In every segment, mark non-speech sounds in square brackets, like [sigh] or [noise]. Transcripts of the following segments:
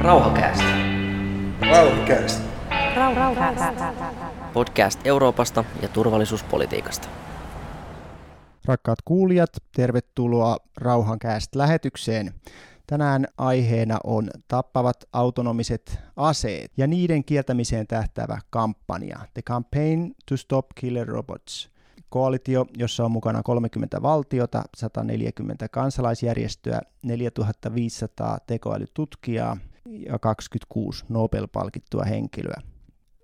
Rauhakäästä. Rauhakäästä. Podcast Euroopasta ja turvallisuuspolitiikasta. Rakkaat kuulijat, tervetuloa Rauhankäästä lähetykseen. Tänään aiheena on tappavat autonomiset aseet ja niiden kieltämiseen tähtävä kampanja The Campaign to Stop Killer Robots. Koalitio, jossa on mukana 30 valtiota, 140 kansalaisjärjestöä, 4500 tekoälytutkijaa ja 26 Nobel-palkittua henkilöä.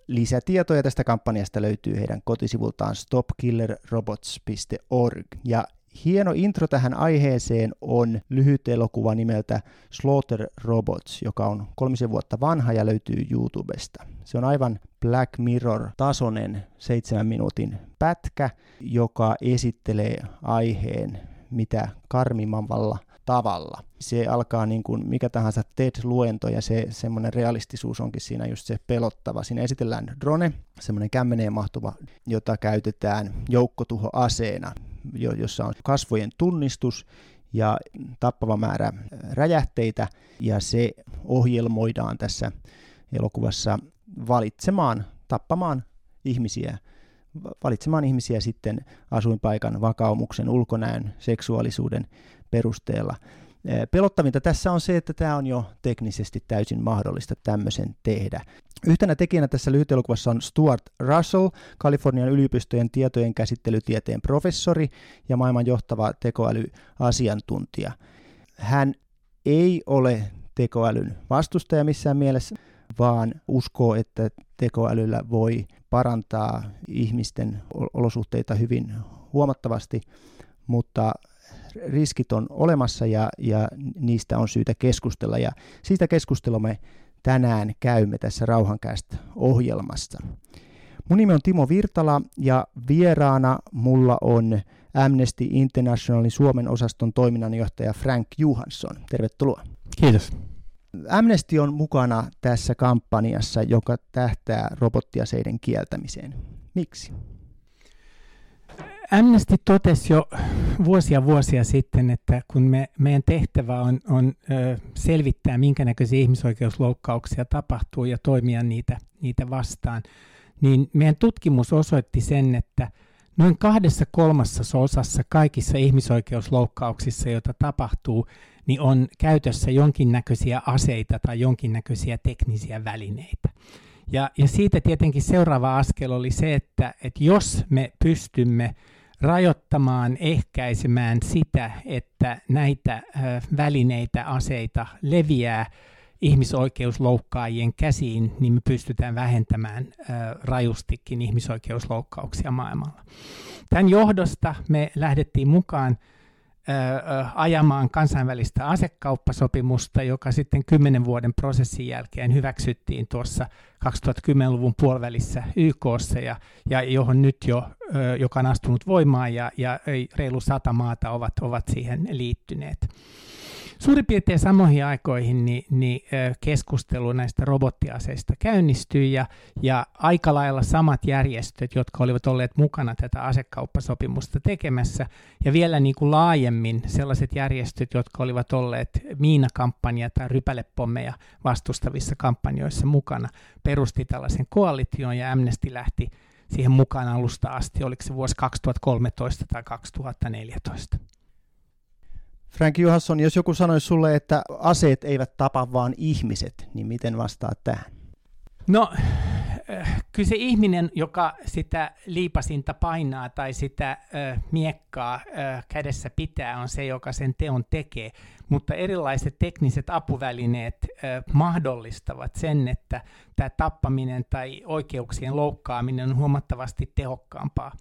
Lisätietoja tästä kampanjasta löytyy heidän kotisivultaan stopkillerrobots.org ja Hieno intro tähän aiheeseen on lyhyt elokuva nimeltä Slaughter Robots, joka on kolmisen vuotta vanha ja löytyy YouTubesta. Se on aivan Black Mirror-tasoinen seitsemän minuutin pätkä, joka esittelee aiheen mitä karmimammalla tavalla. Se alkaa niin kuin mikä tahansa TED-luento ja se semmoinen realistisuus onkin siinä just se pelottava. Siinä esitellään drone, semmoinen kämmeneen mahtuva, jota käytetään joukkotuhoaseena jossa on kasvojen tunnistus ja tappava määrä räjähteitä, ja se ohjelmoidaan tässä elokuvassa valitsemaan, tappamaan ihmisiä, valitsemaan ihmisiä sitten asuinpaikan, vakaumuksen, ulkonäön, seksuaalisuuden perusteella. Pelottavinta tässä on se, että tämä on jo teknisesti täysin mahdollista tämmöisen tehdä. Yhtenä tekijänä tässä lyhytelokuvassa on Stuart Russell, Kalifornian yliopistojen tietojen käsittelytieteen professori ja maailman johtava tekoälyasiantuntija. Hän ei ole tekoälyn vastustaja missään mielessä, vaan uskoo, että tekoälyllä voi parantaa ihmisten olosuhteita hyvin huomattavasti, mutta riskit on olemassa ja, ja niistä on syytä keskustella. Ja siitä keskustelumme tänään käymme tässä Rauhankästä ohjelmassa. Mun nimi on Timo Virtala ja vieraana mulla on Amnesty Internationalin Suomen osaston toiminnanjohtaja Frank Johansson. Tervetuloa. Kiitos. Amnesty on mukana tässä kampanjassa, joka tähtää robottiaseiden kieltämiseen. Miksi? Amnesty totesi jo vuosia vuosia sitten, että kun me, meidän tehtävä on, on ö, selvittää, minkä näköisiä ihmisoikeusloukkauksia tapahtuu ja toimia niitä, niitä vastaan, niin meidän tutkimus osoitti sen, että noin kahdessa kolmassa osassa kaikissa ihmisoikeusloukkauksissa, joita tapahtuu, niin on käytössä jonkinnäköisiä aseita tai jonkinnäköisiä teknisiä välineitä. Ja, ja siitä tietenkin seuraava askel oli se, että, että jos me pystymme rajoittamaan, ehkäisemään sitä, että näitä välineitä, aseita leviää ihmisoikeusloukkaajien käsiin, niin me pystytään vähentämään rajustikin ihmisoikeusloukkauksia maailmalla. Tämän johdosta me lähdettiin mukaan ajamaan kansainvälistä asekauppasopimusta, joka sitten kymmenen vuoden prosessin jälkeen hyväksyttiin tuossa 2010-luvun puolivälissä YKssa ja, ja johon nyt jo, joka on astunut voimaan ja, ja reilu sata maata ovat, ovat siihen liittyneet. Suurin piirtein samoihin aikoihin niin, niin keskustelu näistä robottiaseista käynnistyi ja, ja aika lailla samat järjestöt, jotka olivat olleet mukana tätä asekauppasopimusta tekemässä ja vielä niin kuin laajemmin sellaiset järjestöt, jotka olivat olleet miinakampanja tai rypälepommeja vastustavissa kampanjoissa mukana, perusti tällaisen koalition ja Amnesty lähti siihen mukaan alusta asti, oliko se vuosi 2013 tai 2014. Frank Johansson, jos joku sanoisi sulle, että aseet eivät tapa vaan ihmiset, niin miten vastaat tähän? No, äh, kyllä se ihminen, joka sitä liipasinta painaa tai sitä äh, miekkaa äh, kädessä pitää, on se, joka sen teon tekee. Mutta erilaiset tekniset apuvälineet mahdollistavat sen, että tämä tappaminen tai oikeuksien loukkaaminen on huomattavasti tehokkaampaa.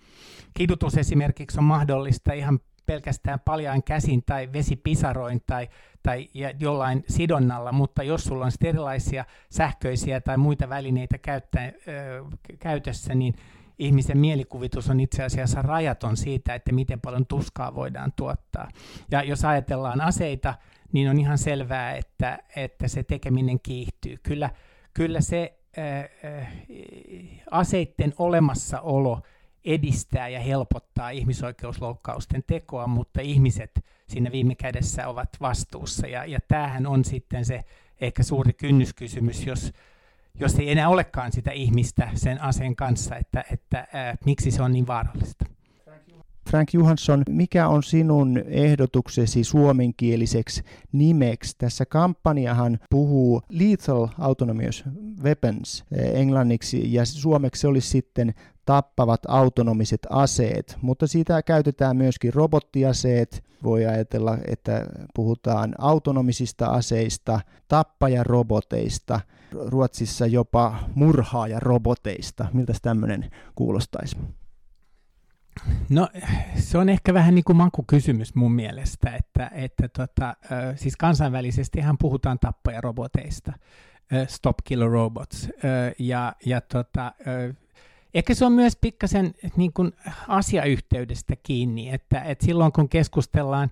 Kidutus esimerkiksi on mahdollista ihan pelkästään paljain käsin tai vesipisaroin tai, tai jollain sidonnalla, mutta jos sulla on erilaisia sähköisiä tai muita välineitä käyttä, ö, käytössä, niin ihmisen mielikuvitus on itse asiassa rajaton siitä, että miten paljon tuskaa voidaan tuottaa. Ja jos ajatellaan aseita, niin on ihan selvää, että, että se tekeminen kiihtyy. Kyllä, kyllä se ää, ää, aseiden olemassaolo edistää ja helpottaa ihmisoikeusloukkausten tekoa, mutta ihmiset siinä viime kädessä ovat vastuussa. Ja, ja tämähän on sitten se ehkä suuri kynnyskysymys, jos, jos ei enää olekaan sitä ihmistä sen aseen kanssa, että, että ää, miksi se on niin vaarallista. Frank Johansson, mikä on sinun ehdotuksesi suomenkieliseksi nimeksi? Tässä kampanjahan puhuu Lethal Autonomous Weapons eh, englanniksi ja suomeksi se olisi sitten tappavat autonomiset aseet, mutta siitä käytetään myöskin robottiaseet. Voi ajatella, että puhutaan autonomisista aseista, tappajaroboteista, Ruotsissa jopa murhaajaroboteista. Miltä tämmöinen kuulostaisi? No se on ehkä vähän niin kuin mankukysymys mun mielestä, että, että tota, siis kansainvälisesti hän puhutaan tappajaroboteista, stop killer robots, ja, ja tota, ehkä se on myös pikkasen niin kuin asiayhteydestä kiinni, että, että silloin kun keskustellaan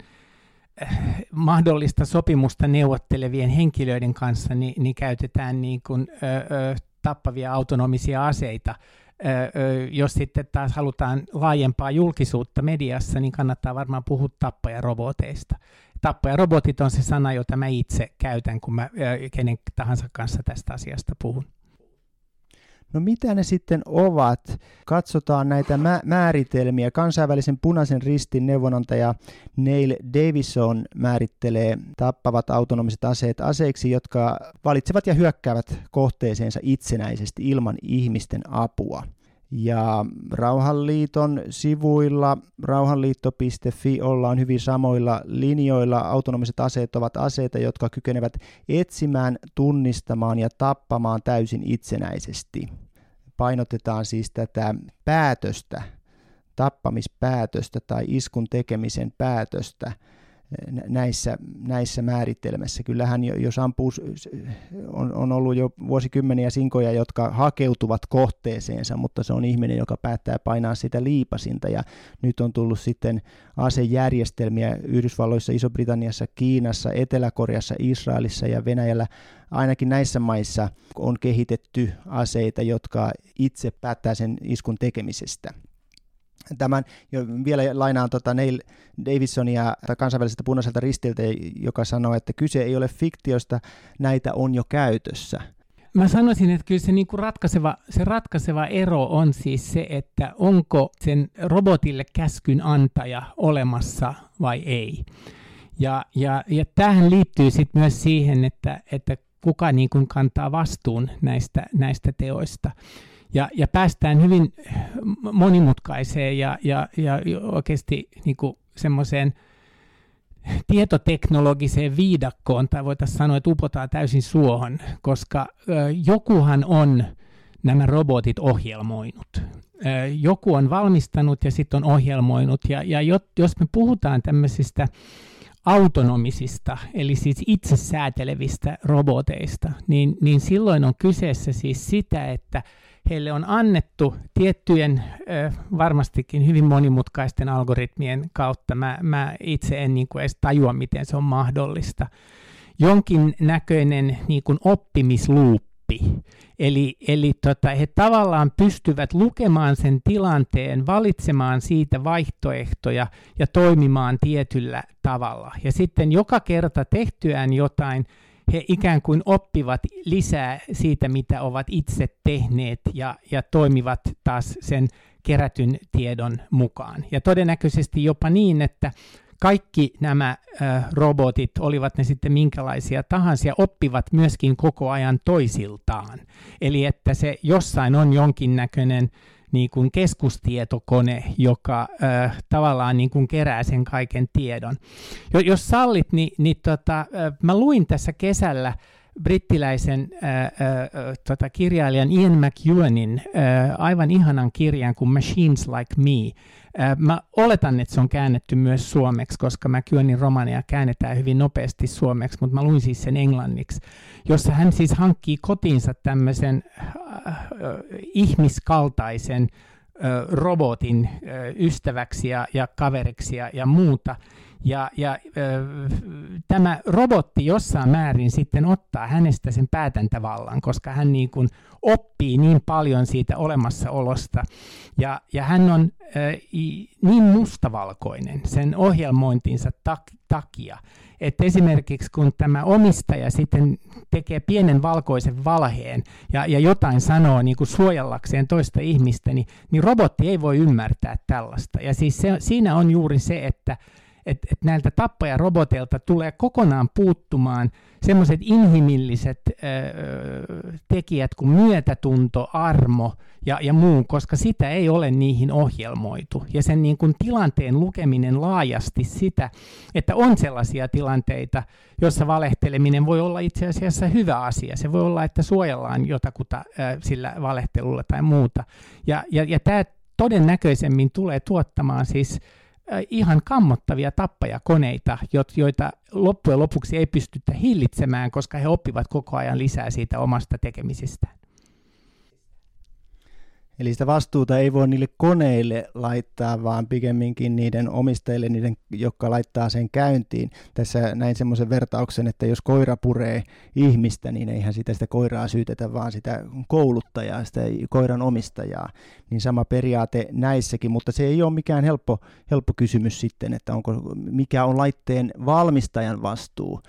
mahdollista sopimusta neuvottelevien henkilöiden kanssa, niin, niin käytetään niin kuin, ö, ö, tappavia autonomisia aseita jos sitten taas halutaan laajempaa julkisuutta mediassa, niin kannattaa varmaan puhua tappajaroboteista. Tappajarobotit on se sana, jota mä itse käytän, kun mä kenen tahansa kanssa tästä asiasta puhun. No mitä ne sitten ovat? Katsotaan näitä mä- määritelmiä. Kansainvälisen punaisen ristin neuvonantaja Neil Davison määrittelee tappavat autonomiset aseet aseiksi, jotka valitsevat ja hyökkäävät kohteeseensa itsenäisesti ilman ihmisten apua. Ja Rauhanliiton sivuilla rauhanliitto.fi ollaan hyvin samoilla linjoilla. Autonomiset aseet ovat aseita, jotka kykenevät etsimään, tunnistamaan ja tappamaan täysin itsenäisesti. Painotetaan siis tätä päätöstä, tappamispäätöstä tai iskun tekemisen päätöstä – näissä, näissä määritelmässä. Kyllähän jos ampuu, on, on ollut jo vuosikymmeniä sinkoja, jotka hakeutuvat kohteeseensa, mutta se on ihminen, joka päättää painaa sitä liipasinta ja nyt on tullut sitten asejärjestelmiä Yhdysvalloissa, Iso-Britanniassa, Kiinassa, Etelä-Koreassa, Israelissa ja Venäjällä. Ainakin näissä maissa on kehitetty aseita, jotka itse päättää sen iskun tekemisestä tämän, jo vielä lainaan tota Neil Davisonia kansainvälisestä punaiselta ristiltä, joka sanoo, että kyse ei ole fiktiosta, näitä on jo käytössä. Mä sanoisin, että kyllä se, niin kuin ratkaiseva, se ratkaiseva ero on siis se, että onko sen robotille käskyn antaja olemassa vai ei. Ja, ja, ja tähän liittyy sitten myös siihen, että, että kuka niin kuin kantaa vastuun näistä, näistä teoista. Ja, ja päästään hyvin monimutkaiseen ja, ja, ja oikeasti niin semmoiseen tietoteknologiseen viidakkoon, tai voitaisiin sanoa, että upotaan täysin suohon, koska ö, jokuhan on nämä robotit ohjelmoinut. Ö, joku on valmistanut ja sitten on ohjelmoinut, ja, ja jos me puhutaan tämmöisistä autonomisista, eli siis itsesäätelevistä roboteista, niin, niin silloin on kyseessä siis sitä, että heille on annettu tiettyjen varmastikin hyvin monimutkaisten algoritmien kautta. Mä, mä itse en niin kuin edes tajua, miten se on mahdollista. Jonkin näköinen niin oppimisluuppi. Eli, eli tota, he tavallaan pystyvät lukemaan sen tilanteen, valitsemaan siitä vaihtoehtoja ja toimimaan tietyllä tavalla. Ja sitten joka kerta tehtyään jotain, he ikään kuin oppivat lisää siitä, mitä ovat itse tehneet ja, ja toimivat taas sen kerätyn tiedon mukaan. Ja todennäköisesti jopa niin, että kaikki nämä äh, robotit, olivat ne sitten minkälaisia tahansa, oppivat myöskin koko ajan toisiltaan. Eli että se jossain on jonkinnäköinen niin kuin keskustietokone, joka äh, tavallaan niin kuin kerää sen kaiken tiedon. Jo, jos sallit, niin, niin tota, mä luin tässä kesällä brittiläisen äh, äh, tota, kirjailijan Ian McEwanin äh, aivan ihanan kirjan kuin Machines Like Me. Mä oletan, että se on käännetty myös suomeksi, koska McEwanin romania käännetään hyvin nopeasti suomeksi, mutta mä luin siis sen englanniksi, jossa hän siis hankkii kotiinsa tämmöisen äh, ihmiskaltaisen äh, robotin äh, ystäväksi ja, ja kaveriksi ja, ja muuta. Ja, ja ö, tämä robotti jossain määrin sitten ottaa hänestä sen päätäntävallan, koska hän niin kuin oppii niin paljon siitä olemassaolosta. Ja, ja hän on ö, niin mustavalkoinen sen ohjelmointinsa tak- takia, että esimerkiksi kun tämä omistaja sitten tekee pienen valkoisen valheen ja, ja jotain sanoo niin kuin suojellakseen toista ihmistä, niin, niin robotti ei voi ymmärtää tällaista. Ja siis se, siinä on juuri se, että että et näiltä tappajaroboteilta tulee kokonaan puuttumaan semmoiset inhimilliset öö, tekijät kuin myötätunto, armo ja, ja muu, koska sitä ei ole niihin ohjelmoitu. Ja sen niin kuin tilanteen lukeminen laajasti sitä, että on sellaisia tilanteita, jossa valehteleminen voi olla itse asiassa hyvä asia. Se voi olla, että suojellaan jotakuta öö, sillä valehtelulla tai muuta. Ja, ja, ja tämä todennäköisemmin tulee tuottamaan siis ihan kammottavia tappajakoneita, joita loppujen lopuksi ei pystytä hillitsemään, koska he oppivat koko ajan lisää siitä omasta tekemisestään. Eli sitä vastuuta ei voi niille koneille laittaa, vaan pikemminkin niiden omistajille, niiden, jotka laittaa sen käyntiin. Tässä näin semmoisen vertauksen, että jos koira puree ihmistä, niin eihän sitä, sitä koiraa syytetä, vaan sitä kouluttajaa, sitä koiran omistajaa. Niin sama periaate näissäkin, mutta se ei ole mikään helppo, helppo kysymys sitten, että onko, mikä on laitteen valmistajan vastuu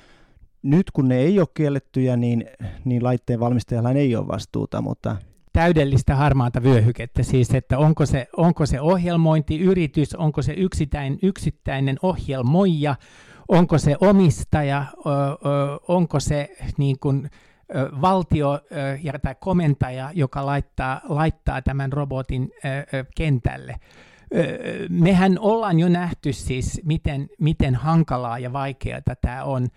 nyt kun ne ei ole kiellettyjä, niin, niin laitteen valmistajalla ei ole vastuuta, mutta täydellistä harmaata vyöhykettä, siis että onko se, onko se ohjelmointiyritys, onko se yksittäin, yksittäinen ohjelmoija, onko se omistaja, onko se niin kuin, valtio tai komentaja, joka laittaa, laittaa tämän robotin kentälle. mehän ollaan jo nähty siis, miten, miten hankalaa ja vaikeaa tämä on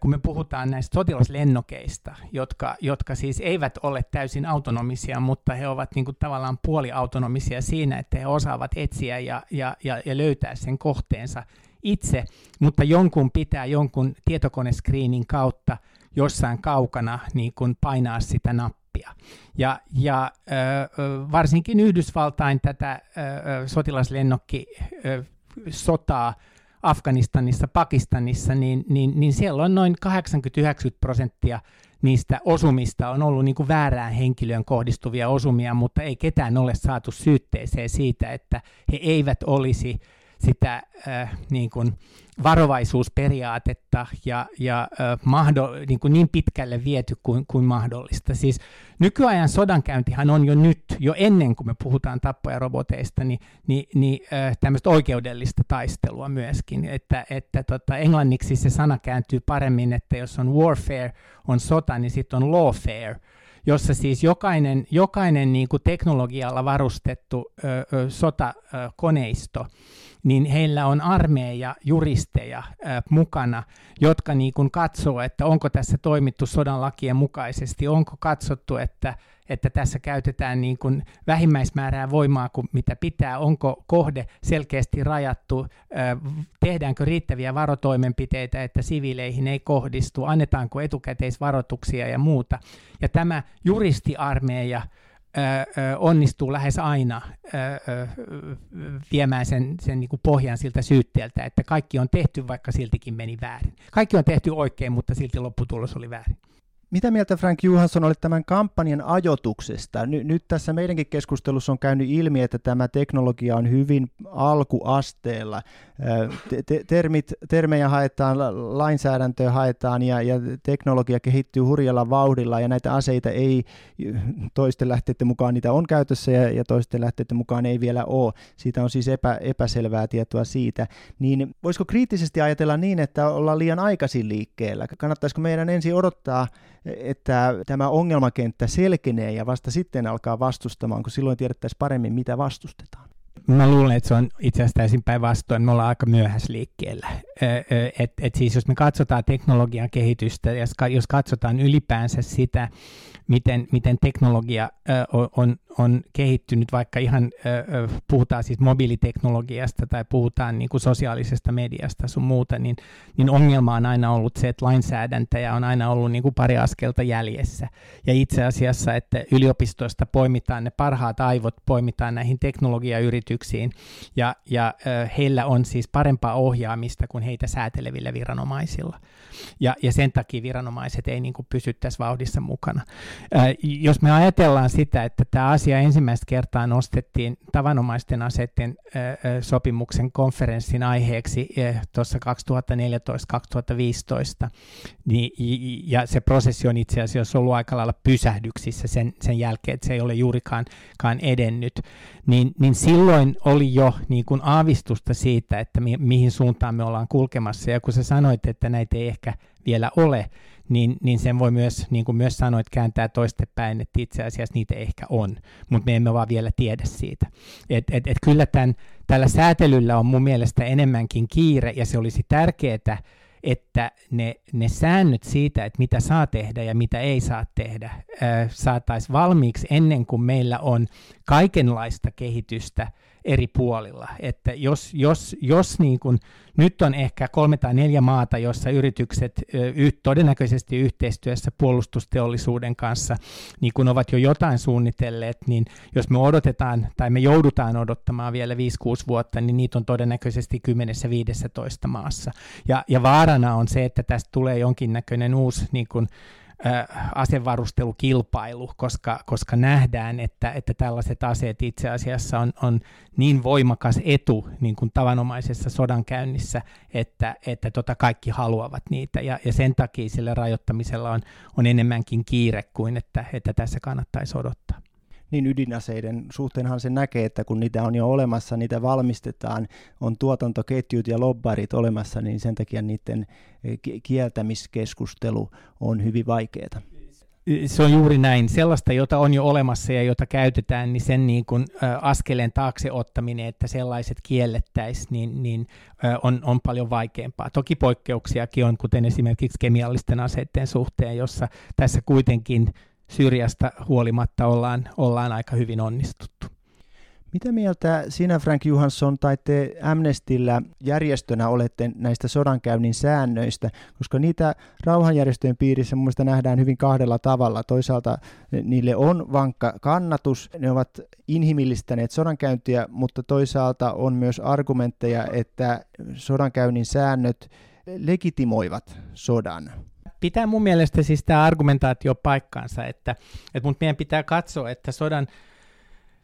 kun me puhutaan näistä sotilaslennokeista, jotka, jotka siis eivät ole täysin autonomisia, mutta he ovat niin kuin tavallaan puoliautonomisia siinä, että he osaavat etsiä ja, ja, ja, ja löytää sen kohteensa itse, mutta jonkun pitää jonkun tietokoneskriinin kautta jossain kaukana niin kuin painaa sitä nappia. Ja, ja ö, varsinkin Yhdysvaltain tätä ö, sotilaslennokki ö, sotaa Afganistanissa, Pakistanissa, niin, niin, niin siellä on noin 80-90 prosenttia niistä osumista on ollut niin kuin väärään henkilöön kohdistuvia osumia, mutta ei ketään ole saatu syytteeseen siitä, että he eivät olisi sitä äh, niin kuin varovaisuusperiaatetta ja, ja äh, mahdo, niin, kuin niin pitkälle viety kuin, kuin mahdollista. Siis nykyajan sodankäyntihän on jo nyt, jo ennen kuin me puhutaan tappajaroboteista, niin, niin, niin äh, tämmöistä oikeudellista taistelua myöskin. Että, että tota, englanniksi se sana kääntyy paremmin, että jos on warfare, on sota, niin sitten on lawfare jossa siis jokainen, jokainen niin kuin teknologialla varustettu ö, ö, sotakoneisto niin heillä on armeija juristeja äh, mukana, jotka niin kuin katsoo, että onko tässä toimittu sodan lakien mukaisesti, onko katsottu, että, että tässä käytetään niin kuin vähimmäismäärää voimaa kuin mitä pitää, onko kohde selkeästi rajattu, äh, tehdäänkö riittäviä varotoimenpiteitä, että siviileihin ei kohdistu, annetaanko etukäteisvaroituksia ja muuta. Ja tämä juristiarmeija onnistuu lähes aina viemään sen, sen niin kuin pohjan siltä syytteeltä, että kaikki on tehty, vaikka siltikin meni väärin. Kaikki on tehty oikein, mutta silti lopputulos oli väärin. Mitä mieltä Frank Johansson oli tämän kampanjan ajotuksesta? Ny- nyt tässä meidänkin keskustelussa on käynyt ilmi, että tämä teknologia on hyvin alkuasteella. Te- termit, termejä haetaan, lainsäädäntöä haetaan ja, ja teknologia kehittyy hurjalla vauhdilla ja näitä aseita ei toisten lähteiden mukaan niitä on käytössä ja, ja toisten lähteiden mukaan ei vielä ole. Siitä on siis epä, epäselvää tietoa siitä. Niin voisiko kriittisesti ajatella niin, että ollaan liian aikaisin liikkeellä? Kannattaisiko meidän ensin odottaa että tämä ongelmakenttä selkenee ja vasta sitten alkaa vastustamaan, kun silloin tiedettäisiin paremmin, mitä vastustetaan. Mä luulen, että se on itse asiassa täysin päinvastoin. Me ollaan aika myöhässä liikkeellä. Et, et siis jos me katsotaan teknologian kehitystä, jos katsotaan ylipäänsä sitä, miten, miten teknologia on, on kehittynyt, vaikka ihan puhutaan siis mobiiliteknologiasta tai puhutaan niin kuin sosiaalisesta mediasta sun muuta, niin, niin ongelma on aina ollut se, että lainsäädäntäjä on aina ollut niin kuin pari askelta jäljessä. Ja itse asiassa, että yliopistoista poimitaan ne parhaat aivot, poimitaan näihin teknologiayrityksiin, selvityksiin, ja, ja heillä on siis parempaa ohjaamista kuin heitä säätelevillä viranomaisilla. Ja, ja sen takia viranomaiset ei niin kuin pysy tässä vauhdissa mukana. Jos me ajatellaan sitä, että tämä asia ensimmäistä kertaa nostettiin tavanomaisten aseiden sopimuksen konferenssin aiheeksi tuossa 2014-2015, niin, ja se prosessi on itse asiassa ollut aika lailla pysähdyksissä sen, sen jälkeen, että se ei ole juurikaan edennyt, niin, niin silloin oli jo niin kuin aavistusta siitä, että mi, mihin suuntaan me ollaan kulkemassa, ja kun sä sanoit, että näitä ei ehkä vielä ole, niin, niin sen voi myös, niin kuin myös sanoit, kääntää toistepäin, että itse asiassa niitä ehkä on, mutta me emme vaan vielä tiedä siitä. Et, et, et kyllä tämän, tällä säätelyllä on mun mielestä enemmänkin kiire, ja se olisi tärkeää, että ne, ne säännöt siitä, että mitä saa tehdä ja mitä ei saa tehdä, saataisiin valmiiksi ennen kuin meillä on kaikenlaista kehitystä eri puolilla. Että jos, jos, jos niin kuin, nyt on ehkä kolme tai neljä maata, jossa yritykset y, todennäköisesti yhteistyössä puolustusteollisuuden kanssa niin kun ovat jo jotain suunnitelleet, niin jos me odotetaan tai me joudutaan odottamaan vielä 5-6 vuotta, niin niitä on todennäköisesti 10-15 maassa. Ja, ja vaarana on se, että tästä tulee jonkinnäköinen uusi niin kun, asevarustelukilpailu, koska, koska nähdään, että, että tällaiset aseet itse asiassa on, on niin voimakas etu niin kuin tavanomaisessa sodankäynnissä, että, että tota kaikki haluavat niitä, ja, ja sen takia sillä rajoittamisella on, on enemmänkin kiire kuin että, että tässä kannattaisi odottaa niin ydinaseiden suhteenhan se näkee, että kun niitä on jo olemassa, niitä valmistetaan, on tuotantoketjut ja lobbarit olemassa, niin sen takia niiden eh, kieltämiskeskustelu on hyvin vaikeaa. Se on juuri näin. Sellaista, jota on jo olemassa ja jota käytetään, niin sen niin kuin, askeleen taakse ottaminen, että sellaiset kiellettäisiin, niin, niin on, on paljon vaikeampaa. Toki poikkeuksiakin on, kuten esimerkiksi kemiallisten aseiden suhteen, jossa tässä kuitenkin Syrjästä huolimatta ollaan, ollaan aika hyvin onnistuttu. Mitä mieltä sinä, Frank Johansson, tai te Amnestillä järjestönä olette näistä sodankäynnin säännöistä, koska niitä rauhanjärjestöjen piirissä mun nähdään hyvin kahdella tavalla. Toisaalta niille on vankka kannatus, ne ovat inhimillistäneet sodankäyntiä, mutta toisaalta on myös argumentteja, että sodankäynnin säännöt legitimoivat sodan pitää mun mielestä siis tämä argumentaatio paikkaansa, että, että mutta meidän pitää katsoa, että sodan,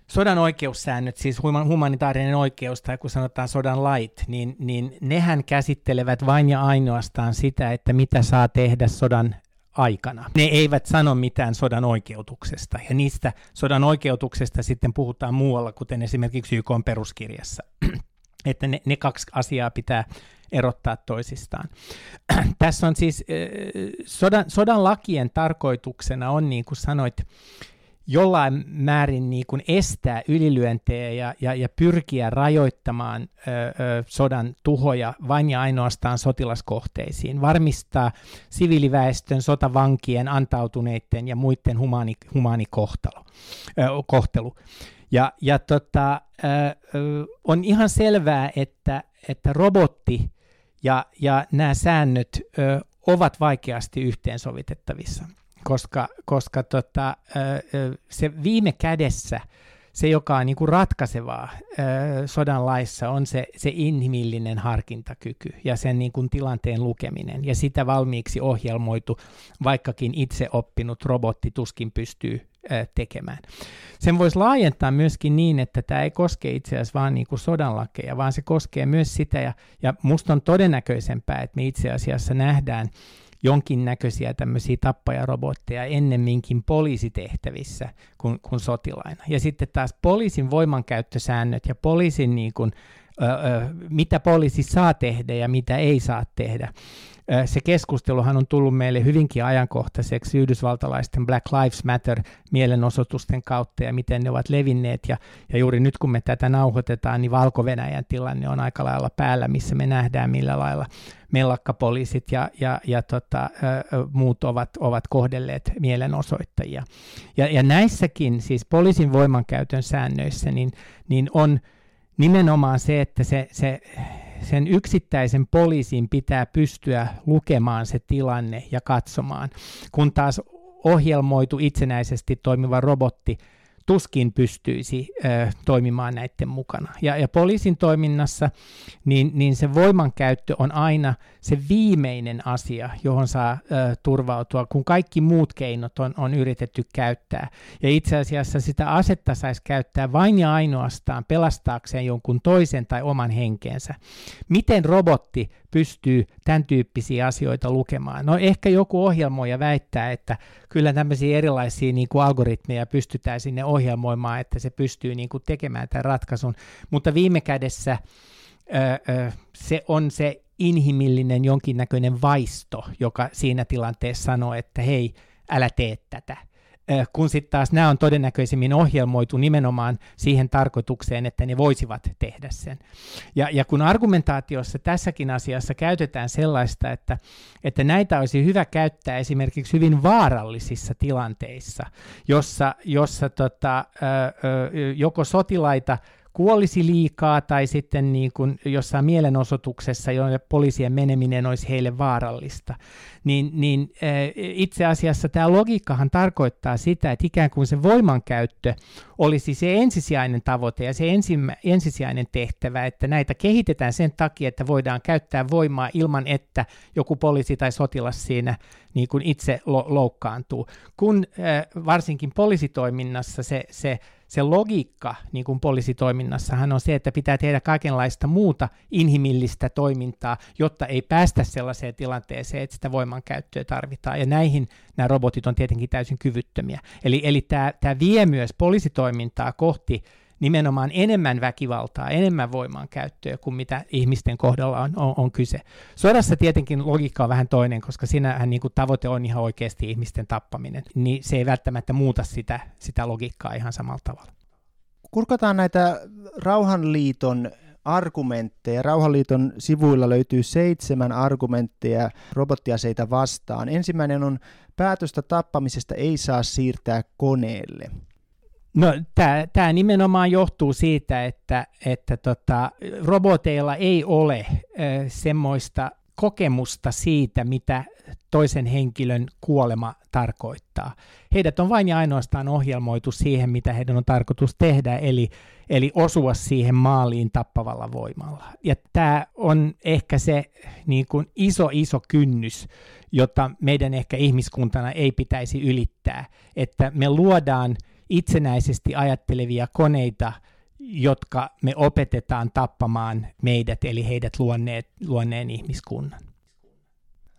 sodan oikeussäännöt, siis humanitaarinen oikeus tai kun sanotaan sodan lait, niin, niin nehän käsittelevät vain ja ainoastaan sitä, että mitä saa tehdä sodan aikana. Ne eivät sano mitään sodan oikeutuksesta, ja niistä sodan oikeutuksesta sitten puhutaan muualla, kuten esimerkiksi YK peruskirjassa. Että ne, ne kaksi asiaa pitää erottaa toisistaan. [clears throat] Tässä on siis sodan, sodan lakien tarkoituksena on, niin kuin sanoit, jollain määrin niin kuin estää ylilyöntejä ja, ja, ja pyrkiä rajoittamaan ö, ö, sodan tuhoja vain ja ainoastaan sotilaskohteisiin, varmistaa siviiliväestön, sotavankien, antautuneiden ja muiden humaani kohtalo, ö, kohtelu. Ja, ja tota, ö, on ihan selvää, että, että robotti ja, ja nämä säännöt ö, ovat vaikeasti yhteensovitettavissa, koska, koska tota, ö, se viime kädessä se, joka on niin kuin ratkaisevaa ö, sodan laissa, on se, se inhimillinen harkintakyky ja sen niin kuin tilanteen lukeminen. Ja sitä valmiiksi ohjelmoitu, vaikkakin itse oppinut robotti tuskin pystyy tekemään. Sen voisi laajentaa myöskin niin, että tämä ei koske itse asiassa vain niin kuin vaan se koskee myös sitä, ja, ja musta on todennäköisempää, että me itse asiassa nähdään jonkinnäköisiä tämmöisiä tappajarobotteja ennemminkin poliisitehtävissä kuin, kuin sotilaina. Ja sitten taas poliisin voimankäyttösäännöt ja poliisin niin kuin, mitä poliisi saa tehdä ja mitä ei saa tehdä, se keskusteluhan on tullut meille hyvinkin ajankohtaiseksi yhdysvaltalaisten Black Lives Matter mielenosoitusten kautta ja miten ne ovat levinneet. Ja, ja juuri nyt kun me tätä nauhoitetaan, niin Valko-Venäjän tilanne on aika lailla päällä, missä me nähdään millä lailla mellakkapoliisit ja, ja, ja tota, muut ovat, ovat kohdelleet mielenosoittajia. Ja, ja näissäkin, siis poliisin voimankäytön säännöissä, niin, niin on nimenomaan se, että se, se sen yksittäisen poliisin pitää pystyä lukemaan se tilanne ja katsomaan, kun taas ohjelmoitu itsenäisesti toimiva robotti tuskin pystyisi ö, toimimaan näiden mukana. Ja, ja poliisin toiminnassa niin, niin se voimankäyttö on aina se viimeinen asia, johon saa ö, turvautua, kun kaikki muut keinot on, on yritetty käyttää. Ja itse asiassa sitä asetta saisi käyttää vain ja ainoastaan pelastaakseen jonkun toisen tai oman henkeensä. Miten robotti pystyy tämän tyyppisiä asioita lukemaan? No ehkä joku ohjelmoija väittää, että kyllä tämmöisiä erilaisia niin kuin algoritmeja pystytään sinne ohjelmoimaan, että se pystyy niin kuin tekemään tämän ratkaisun, mutta viime kädessä ö, ö, se on se inhimillinen jonkinnäköinen vaisto, joka siinä tilanteessa sanoo, että hei, älä tee tätä kun sitten taas nämä on todennäköisemmin ohjelmoitu nimenomaan siihen tarkoitukseen, että ne voisivat tehdä sen. Ja, ja kun argumentaatiossa tässäkin asiassa käytetään sellaista, että, että näitä olisi hyvä käyttää esimerkiksi hyvin vaarallisissa tilanteissa, jossa, jossa tota, joko sotilaita kuolisi liikaa tai sitten niin kuin jossain mielenosoituksessa, jonne poliisien meneminen olisi heille vaarallista, niin, niin itse asiassa tämä logiikkahan tarkoittaa sitä, että ikään kuin se voimankäyttö olisi se ensisijainen tavoite ja se ensimmä, ensisijainen tehtävä, että näitä kehitetään sen takia, että voidaan käyttää voimaa ilman, että joku poliisi tai sotilas siinä niin kuin itse lo- loukkaantuu. Kun varsinkin poliisitoiminnassa se, se se logiikka niin kuin poliisitoiminnassahan on se, että pitää tehdä kaikenlaista muuta inhimillistä toimintaa, jotta ei päästä sellaiseen tilanteeseen, että sitä voimankäyttöä tarvitaan. Ja näihin nämä robotit on tietenkin täysin kyvyttömiä. Eli, eli tämä, tämä vie myös poliisitoimintaa kohti nimenomaan enemmän väkivaltaa, enemmän voiman käyttöä kuin mitä ihmisten kohdalla on, on, on kyse. Sodassa tietenkin logiikka on vähän toinen, koska siinähän niin kuin tavoite on ihan oikeasti ihmisten tappaminen, niin se ei välttämättä muuta sitä, sitä logiikkaa ihan samalla tavalla. Kurkataan näitä Rauhanliiton argumentteja. Rauhanliiton sivuilla löytyy seitsemän argumentteja robottiaseita vastaan. Ensimmäinen on päätöstä tappamisesta ei saa siirtää koneelle. No tämä nimenomaan johtuu siitä, että, että tota, roboteilla ei ole ö, semmoista kokemusta siitä, mitä toisen henkilön kuolema tarkoittaa. Heidät on vain ja ainoastaan ohjelmoitu siihen, mitä heidän on tarkoitus tehdä, eli, eli osua siihen maaliin tappavalla voimalla. Ja tämä on ehkä se niin kuin iso, iso kynnys, jota meidän ehkä ihmiskuntana ei pitäisi ylittää, että me luodaan – itsenäisesti ajattelevia koneita, jotka me opetetaan tappamaan meidät, eli heidät luonneet, luonneen ihmiskunnan.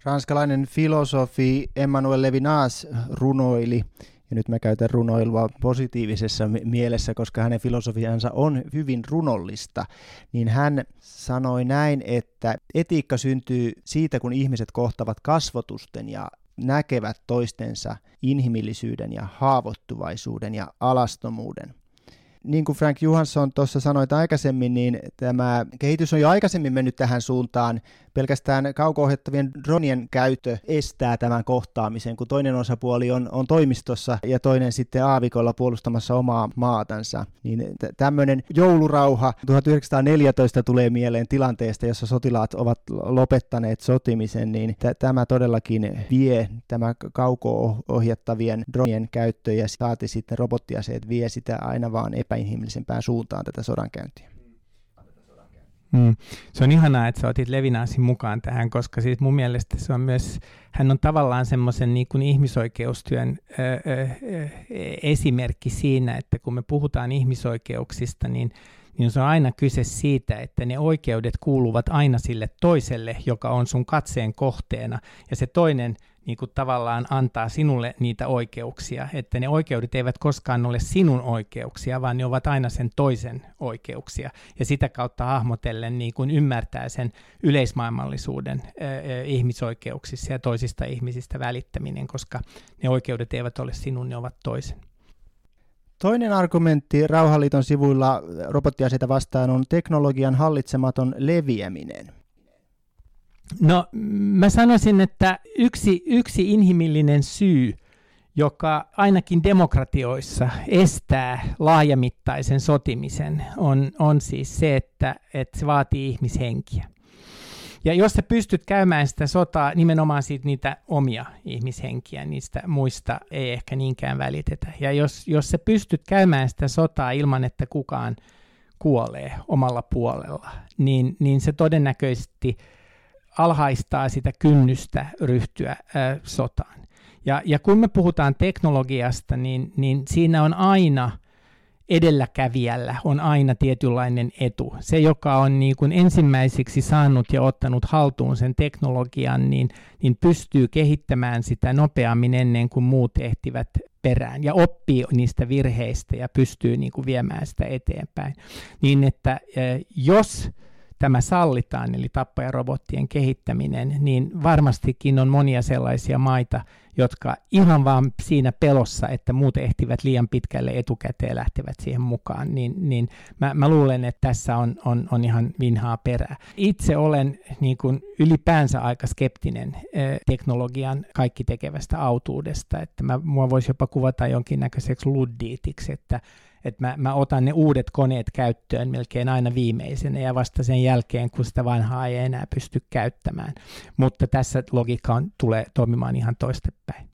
Ranskalainen filosofi Emmanuel Levinas runoili, ja nyt mä käytän runoilua positiivisessa mielessä, koska hänen filosofiansa on hyvin runollista, niin hän sanoi näin, että etiikka syntyy siitä, kun ihmiset kohtavat kasvotusten ja näkevät toistensa inhimillisyyden ja haavoittuvaisuuden ja alastomuuden niin kuin Frank Johansson tuossa sanoi aikaisemmin, niin tämä kehitys on jo aikaisemmin mennyt tähän suuntaan. Pelkästään kauko-ohjattavien dronien käyttö estää tämän kohtaamisen, kun toinen osapuoli on, on toimistossa ja toinen sitten aavikolla puolustamassa omaa maatansa. Niin t- tämmöinen joulurauha 1914 tulee mieleen tilanteesta, jossa sotilaat ovat lopettaneet sotimisen, niin t- tämä todellakin vie tämä kauko-ohjattavien dronien käyttö ja saati sitten robottiaseet vie sitä aina vaan epä epäinhimillisempään suuntaan tätä sodankäyntiä. Mm. Se on ihanaa, että sä otit Levinaasin mukaan tähän, koska siis mun mielestä se on myös, hän on tavallaan semmoisen niin ihmisoikeustyön ö, ö, esimerkki siinä, että kun me puhutaan ihmisoikeuksista, niin, niin se on aina kyse siitä, että ne oikeudet kuuluvat aina sille toiselle, joka on sun katseen kohteena, ja se toinen niin kuin tavallaan antaa sinulle niitä oikeuksia, että ne oikeudet eivät koskaan ole sinun oikeuksia, vaan ne ovat aina sen toisen oikeuksia. Ja sitä kautta hahmotellen niin kuin ymmärtää sen yleismaailmallisuuden ää, ihmisoikeuksissa ja toisista ihmisistä välittäminen, koska ne oikeudet eivät ole sinun, ne ovat toisen. Toinen argumentti Rauhaliiton sivuilla robottiaseita vastaan on teknologian hallitsematon leviäminen. No mä sanoisin, että yksi, yksi inhimillinen syy, joka ainakin demokratioissa estää laajamittaisen sotimisen, on, on siis se, että, että se vaatii ihmishenkiä. Ja jos sä pystyt käymään sitä sotaa nimenomaan siitä niitä omia ihmishenkiä, niistä muista ei ehkä niinkään välitetä. Ja jos, jos sä pystyt käymään sitä sotaa ilman, että kukaan kuolee omalla puolella, niin, niin se todennäköisesti alhaistaa sitä kynnystä ryhtyä ää, sotaan. Ja, ja kun me puhutaan teknologiasta, niin, niin siinä on aina – edelläkävijällä on aina tietynlainen etu. Se, joka on niin kuin ensimmäiseksi saanut ja ottanut haltuun sen teknologian, niin, niin pystyy kehittämään sitä nopeammin ennen kuin muut ehtivät perään ja oppii niistä virheistä ja pystyy niin kuin viemään sitä eteenpäin. Niin että eh, jos tämä sallitaan, eli tappajarobottien kehittäminen, niin varmastikin on monia sellaisia maita, jotka ihan vaan siinä pelossa, että muut ehtivät liian pitkälle etukäteen lähtevät siihen mukaan, niin, niin mä, mä luulen, että tässä on, on, on ihan vinhaa perää. Itse olen niin kuin ylipäänsä aika skeptinen eh, teknologian kaikki tekevästä autuudesta, että mä, mua voisi jopa kuvata jonkinnäköiseksi luddiitiksi, että että mä, mä otan ne uudet koneet käyttöön melkein aina viimeisenä ja vasta sen jälkeen, kun sitä vanhaa ei enää pysty käyttämään. Mutta tässä logiikka on, tulee toimimaan ihan toistepäin.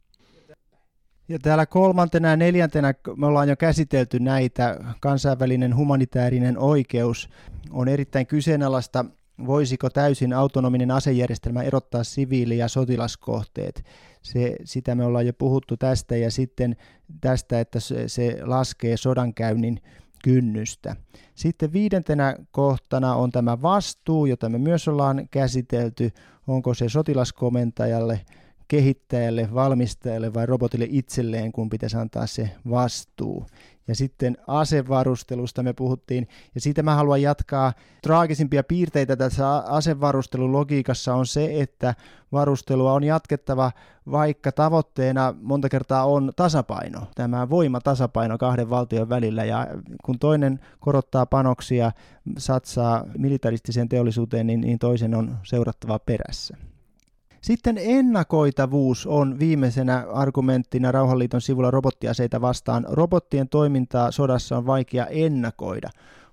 Ja täällä kolmantena ja neljäntenä me ollaan jo käsitelty näitä. Kansainvälinen humanitaarinen oikeus on erittäin kyseenalaista voisiko täysin autonominen asejärjestelmä erottaa siviili- ja sotilaskohteet. Se, sitä me ollaan jo puhuttu tästä ja sitten tästä, että se, se laskee sodankäynnin kynnystä. Sitten viidentenä kohtana on tämä vastuu, jota me myös ollaan käsitelty. Onko se sotilaskomentajalle, kehittäjälle, valmistajalle vai robotille itselleen, kun pitäisi antaa se vastuu. Ja sitten asevarustelusta me puhuttiin, ja siitä mä haluan jatkaa. Traagisimpia piirteitä tässä asevarustelun logiikassa on se, että varustelua on jatkettava, vaikka tavoitteena monta kertaa on tasapaino, tämä voimatasapaino kahden valtion välillä, ja kun toinen korottaa panoksia, satsaa militaristiseen teollisuuteen, niin, niin toisen on seurattava perässä. Sitten ennakoitavuus on viimeisenä argumenttina Rauhanliiton sivulla robottiaseita vastaan. Robottien toimintaa sodassa on vaikea ennakoida.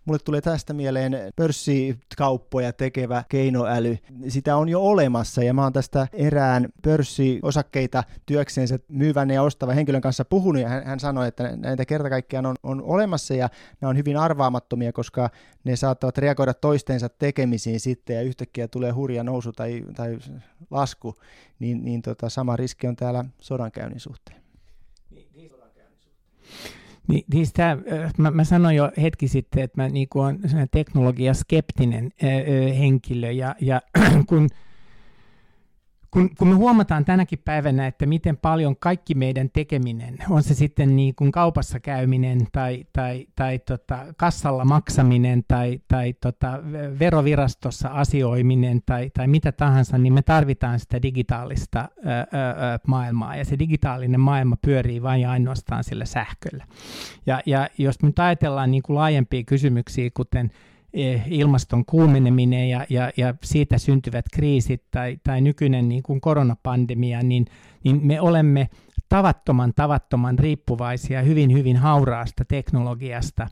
Mulle tulee tästä mieleen pörssikauppoja tekevä keinoäly. Sitä on jo olemassa ja mä oon tästä erään pörssiosakkeita työksensä myyvän ja ostavan henkilön kanssa puhunut ja hän, hän sanoi, että näitä kerta kaikkiaan on, on olemassa ja ne on hyvin arvaamattomia, koska ne saattavat reagoida toistensa tekemisiin sitten ja yhtäkkiä tulee hurja nousu tai, tai lasku, niin, niin tota, sama riski on täällä sodankäynnin suhteen. Niin, niin niin, niin sitä, mä, mä sanoin jo hetki sitten, että mä niin olen teknologiaskeptinen henkilö ja, ja [clears throat] kun kun, kun me huomataan tänäkin päivänä, että miten paljon kaikki meidän tekeminen, on se sitten niin kuin kaupassa käyminen tai, tai, tai tota, kassalla maksaminen tai, tai tota, verovirastossa asioiminen tai, tai mitä tahansa, niin me tarvitaan sitä digitaalista ää, ää, maailmaa ja se digitaalinen maailma pyörii vain ja ainoastaan sillä sähköllä. Ja, ja jos nyt ajatellaan niin kuin laajempia kysymyksiä, kuten ilmaston kuumeneminen ja, ja, ja siitä syntyvät kriisit tai, tai nykyinen niin kuin koronapandemia, niin, niin me olemme tavattoman, tavattoman riippuvaisia hyvin, hyvin hauraasta teknologiasta,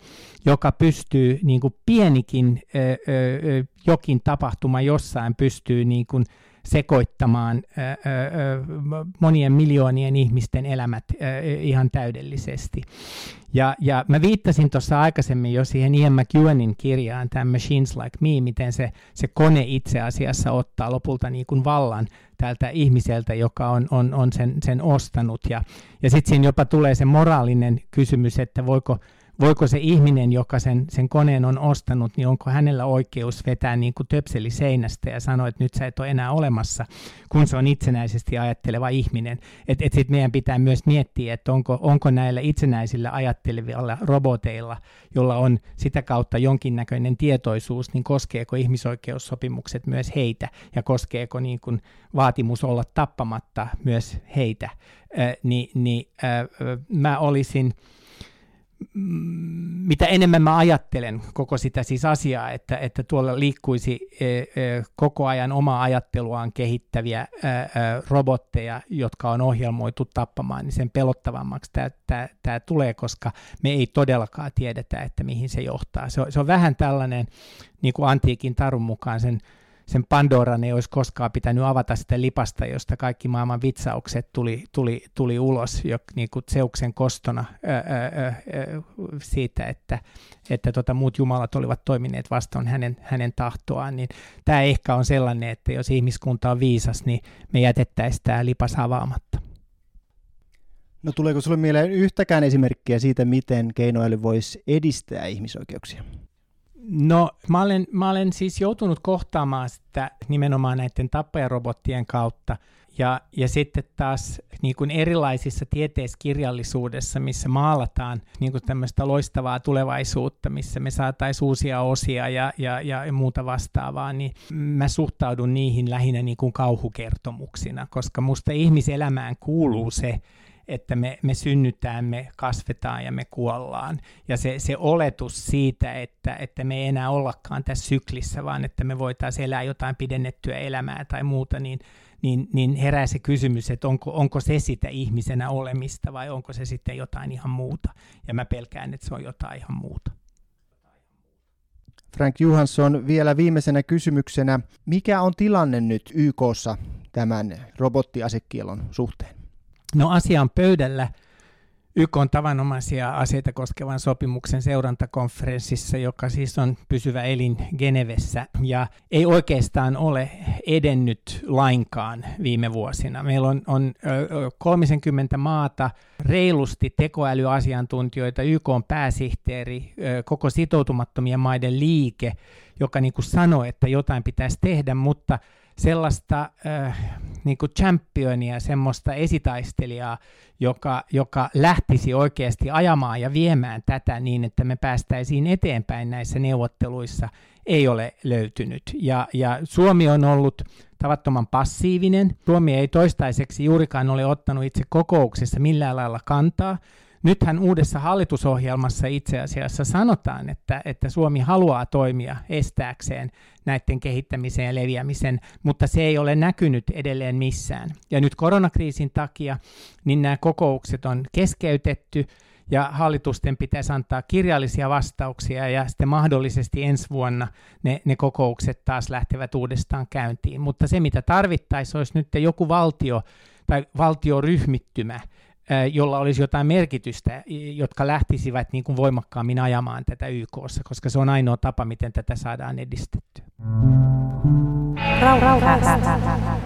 joka pystyy, niin kuin pienikin ö, ö, jokin tapahtuma jossain pystyy niin kuin, sekoittamaan monien miljoonien ihmisten elämät ihan täydellisesti. Ja, ja mä viittasin tuossa aikaisemmin jo siihen Ian McEwanin kirjaan, tämä Machines Like Me, miten se, se kone itse asiassa ottaa lopulta niin kuin vallan tältä ihmiseltä, joka on, on, on sen, sen ostanut. Ja, ja sitten siinä jopa tulee se moraalinen kysymys, että voiko voiko se ihminen, joka sen, sen koneen on ostanut, niin onko hänellä oikeus vetää niin kuin töpseli seinästä ja sanoa, että nyt sä et ole enää olemassa, kun se on itsenäisesti ajatteleva ihminen. Että et sitten meidän pitää myös miettiä, että onko, onko näillä itsenäisillä ajattelevilla roboteilla, jolla on sitä kautta jonkinnäköinen tietoisuus, niin koskeeko ihmisoikeussopimukset myös heitä ja koskeeko niin kuin vaatimus olla tappamatta myös heitä. Äh, niin, niin äh, mä olisin mitä enemmän mä ajattelen koko sitä siis asiaa, että, että tuolla liikkuisi e, e, koko ajan omaa ajatteluaan kehittäviä robotteja, jotka on ohjelmoitu tappamaan, niin sen pelottavammaksi tämä tulee, koska me ei todellakaan tiedetä, että mihin se johtaa. Se on, se on vähän tällainen, niin kuin antiikin tarun mukaan sen sen Pandoran ei olisi koskaan pitänyt avata sitä lipasta, josta kaikki maailman vitsaukset tuli, tuli, tuli ulos jo, niin kuin Zeuksen kostona ää, ää, ää, siitä, että, että tota, muut jumalat olivat toimineet vastoin hänen, hänen tahtoaan, niin tämä ehkä on sellainen, että jos ihmiskunta on viisas, niin me jätettäisiin tämä lipas avaamatta. No tuleeko sinulle mieleen yhtäkään esimerkkiä siitä, miten keinoäly voisi edistää ihmisoikeuksia? No mä olen, mä olen siis joutunut kohtaamaan sitä nimenomaan näiden tappajarobottien kautta. Ja, ja sitten taas niin kuin erilaisissa tieteiskirjallisuudessa, missä maalataan niin kuin tämmöistä loistavaa tulevaisuutta, missä me saataisiin uusia osia ja, ja, ja muuta vastaavaa, niin mä suhtaudun niihin lähinnä niin kuin kauhukertomuksina, koska musta ihmiselämään kuuluu se, että me, me synnytään, me kasvetaan ja me kuollaan. Ja se, se oletus siitä, että, että me ei enää ollakaan tässä syklissä, vaan että me voitaisiin elää jotain pidennettyä elämää tai muuta, niin, niin, niin herää se kysymys, että onko, onko se sitä ihmisenä olemista vai onko se sitten jotain ihan muuta. Ja mä pelkään, että se on jotain ihan muuta. Frank Johansson, vielä viimeisenä kysymyksenä. Mikä on tilanne nyt YKssa tämän robottiasekielon suhteen? No asia on pöydällä YK on tavanomaisia aseita koskevan sopimuksen seurantakonferenssissa, joka siis on pysyvä elin Genevessä ja ei oikeastaan ole edennyt lainkaan viime vuosina. Meillä on, on 30 maata, reilusti tekoälyasiantuntijoita, YK on pääsihteeri, koko sitoutumattomien maiden liike, joka niin kuin sanoi, että jotain pitäisi tehdä, mutta sellaista äh, niin kuin championia, semmoista esitaistelijaa, joka, joka lähtisi oikeasti ajamaan ja viemään tätä niin, että me päästäisiin eteenpäin näissä neuvotteluissa, ei ole löytynyt. Ja, ja Suomi on ollut tavattoman passiivinen. Suomi ei toistaiseksi juurikaan ole ottanut itse kokouksessa millään lailla kantaa. Nythän uudessa hallitusohjelmassa itse asiassa sanotaan, että, että Suomi haluaa toimia estääkseen näiden kehittämisen ja leviämisen, mutta se ei ole näkynyt edelleen missään. Ja nyt koronakriisin takia niin nämä kokoukset on keskeytetty ja hallitusten pitäisi antaa kirjallisia vastauksia ja sitten mahdollisesti ensi vuonna ne, ne kokoukset taas lähtevät uudestaan käyntiin. Mutta se, mitä tarvittaisiin, olisi nyt joku valtio tai valtioryhmittymä, jolla olisi jotain merkitystä, jotka lähtisivät niin kuin voimakkaammin ajamaan tätä YKssa, koska se on ainoa tapa, miten tätä saadaan edistettyä. Rauha, rauha, rauha, rauha.